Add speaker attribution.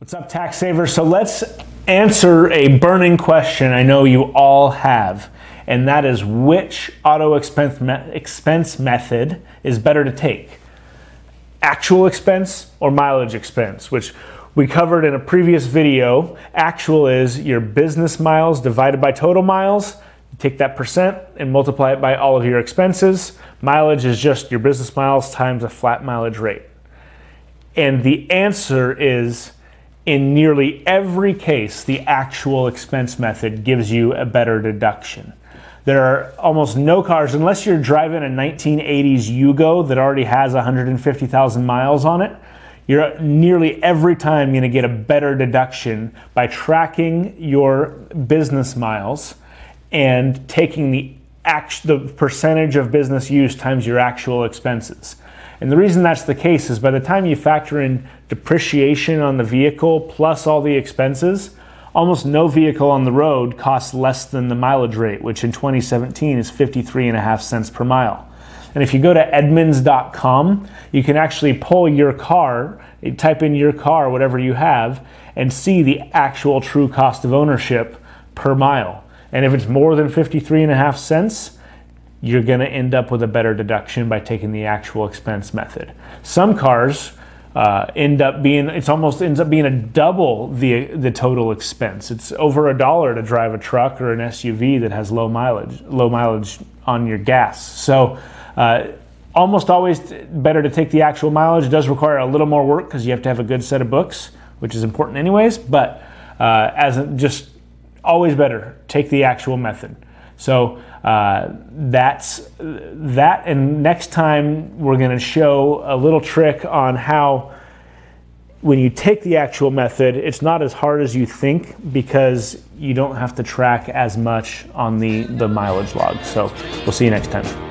Speaker 1: What's up, tax savers? So let's answer a burning question I know you all have, and that is which auto expense, me- expense method is better to take? Actual expense or mileage expense, which we covered in a previous video. Actual is your business miles divided by total miles. You take that percent and multiply it by all of your expenses. Mileage is just your business miles times a flat mileage rate. And the answer is in nearly every case, the actual expense method gives you a better deduction. There are almost no cars, unless you're driving a 1980s Yugo that already has 150,000 miles on it, you're nearly every time going to get a better deduction by tracking your business miles and taking the, act, the percentage of business use times your actual expenses. And the reason that's the case is by the time you factor in depreciation on the vehicle plus all the expenses, almost no vehicle on the road costs less than the mileage rate, which in 2017 is 53 and a half cents per mile. And if you go to edmunds.com, you can actually pull your car, type in your car, whatever you have, and see the actual true cost of ownership per mile. And if it's more than 53 and a half cents, you're going to end up with a better deduction by taking the actual expense method. Some cars uh, end up being it's almost ends up being a double the the total expense. It's over a dollar to drive a truck or an SUV that has low mileage low mileage on your gas. So. Uh, almost always better to take the actual mileage. It does require a little more work because you have to have a good set of books, which is important anyways. But uh, as just always better take the actual method. So uh, that's that. And next time we're going to show a little trick on how when you take the actual method, it's not as hard as you think because you don't have to track as much on the, the mileage log. So we'll see you next time.